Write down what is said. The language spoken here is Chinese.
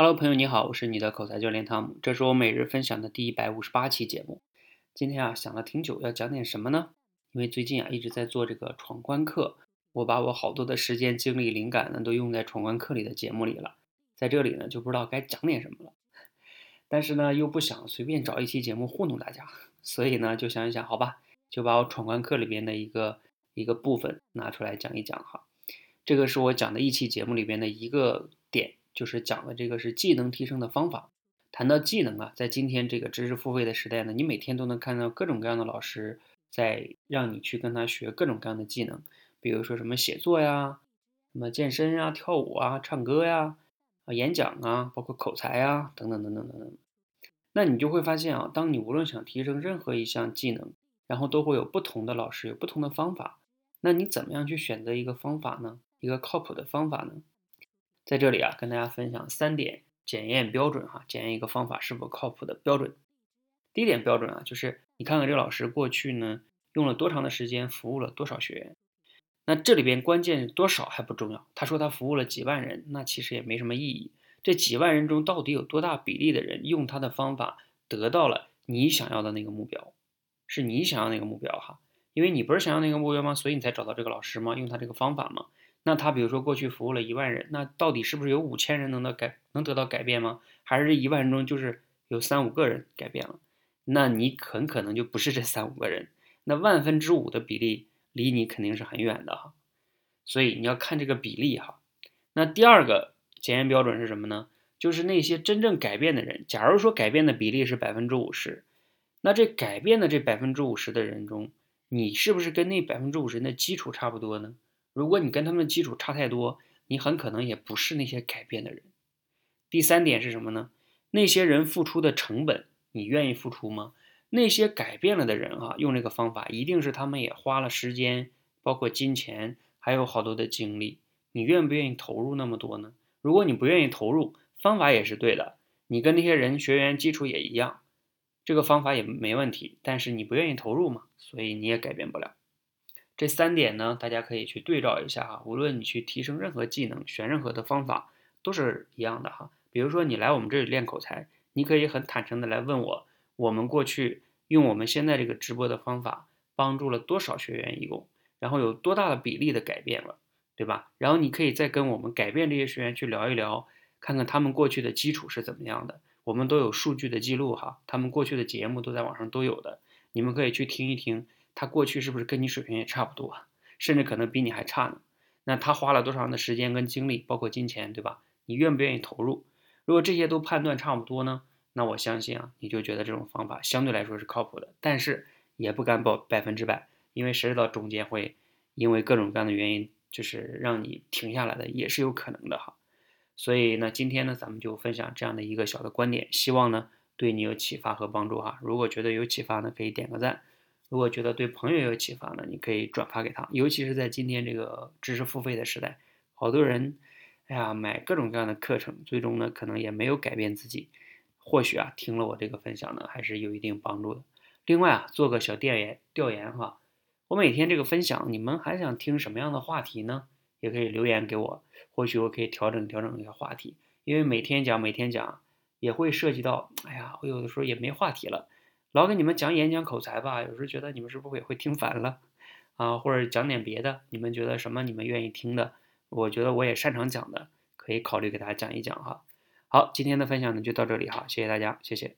Hello，朋友你好，我是你的口才教练汤姆，这是我每日分享的第一百五十八期节目。今天啊想了挺久，要讲点什么呢？因为最近啊一直在做这个闯关课，我把我好多的时间、精力、灵感呢都用在闯关课里的节目里了，在这里呢就不知道该讲点什么了。但是呢又不想随便找一期节目糊弄大家，所以呢就想一想，好吧，就把我闯关课里边的一个一个部分拿出来讲一讲哈。这个是我讲的一期节目里边的一个点。就是讲的这个是技能提升的方法。谈到技能啊，在今天这个知识付费的时代呢，你每天都能看到各种各样的老师在让你去跟他学各种各样的技能，比如说什么写作呀、什么健身呀、跳舞啊、唱歌呀、啊演讲啊，包括口才啊等等等等等等。那你就会发现啊，当你无论想提升任何一项技能，然后都会有不同的老师有不同的方法。那你怎么样去选择一个方法呢？一个靠谱的方法呢？在这里啊，跟大家分享三点检验标准哈，检验一个方法是否靠谱的标准。第一点标准啊，就是你看看这个老师过去呢用了多长的时间，服务了多少学员。那这里边关键多少还不重要，他说他服务了几万人，那其实也没什么意义。这几万人中到底有多大比例的人用他的方法得到了你想要的那个目标？是你想要那个目标哈，因为你不是想要那个目标吗？所以你才找到这个老师吗？用他这个方法吗？那他比如说过去服务了一万人，那到底是不是有五千人能得改能得到改变吗？还是这一万人中就是有三五个人改变了？那你很可能就不是这三五个人，那万分之五的比例离你肯定是很远的哈。所以你要看这个比例哈。那第二个检验标准是什么呢？就是那些真正改变的人，假如说改变的比例是百分之五十，那这改变的这百分之五十的人中，你是不是跟那百分之五十人的基础差不多呢？如果你跟他们基础差太多，你很可能也不是那些改变的人。第三点是什么呢？那些人付出的成本，你愿意付出吗？那些改变了的人啊，用这个方法，一定是他们也花了时间，包括金钱，还有好多的精力。你愿不愿意投入那么多呢？如果你不愿意投入，方法也是对的，你跟那些人学员基础也一样，这个方法也没问题。但是你不愿意投入嘛，所以你也改变不了。这三点呢，大家可以去对照一下哈。无论你去提升任何技能，选任何的方法，都是一样的哈。比如说你来我们这里练口才，你可以很坦诚的来问我，我们过去用我们现在这个直播的方法，帮助了多少学员一共，然后有多大的比例的改变了，对吧？然后你可以再跟我们改变这些学员去聊一聊，看看他们过去的基础是怎么样的。我们都有数据的记录哈，他们过去的节目都在网上都有的，你们可以去听一听。他过去是不是跟你水平也差不多，甚至可能比你还差呢？那他花了多长的时间跟精力，包括金钱，对吧？你愿不愿意投入？如果这些都判断差不多呢？那我相信啊，你就觉得这种方法相对来说是靠谱的。但是也不敢保百分之百，因为谁知道中间会因为各种各样的原因，就是让你停下来的，也是有可能的哈。所以呢，今天呢，咱们就分享这样的一个小的观点，希望呢对你有启发和帮助哈。如果觉得有启发呢，可以点个赞。如果觉得对朋友有启发呢，你可以转发给他。尤其是在今天这个知识付费的时代，好多人，哎呀，买各种各样的课程，最终呢，可能也没有改变自己。或许啊，听了我这个分享呢，还是有一定帮助的。另外啊，做个小调研调研哈，我每天这个分享，你们还想听什么样的话题呢？也可以留言给我，或许我可以调整调整一下话题。因为每天讲每天讲，也会涉及到，哎呀，我有的时候也没话题了。老给你们讲演讲口才吧，有时候觉得你们是不是也会听烦了啊？或者讲点别的，你们觉得什么你们愿意听的？我觉得我也擅长讲的，可以考虑给大家讲一讲哈。好，今天的分享呢就到这里哈，谢谢大家，谢谢。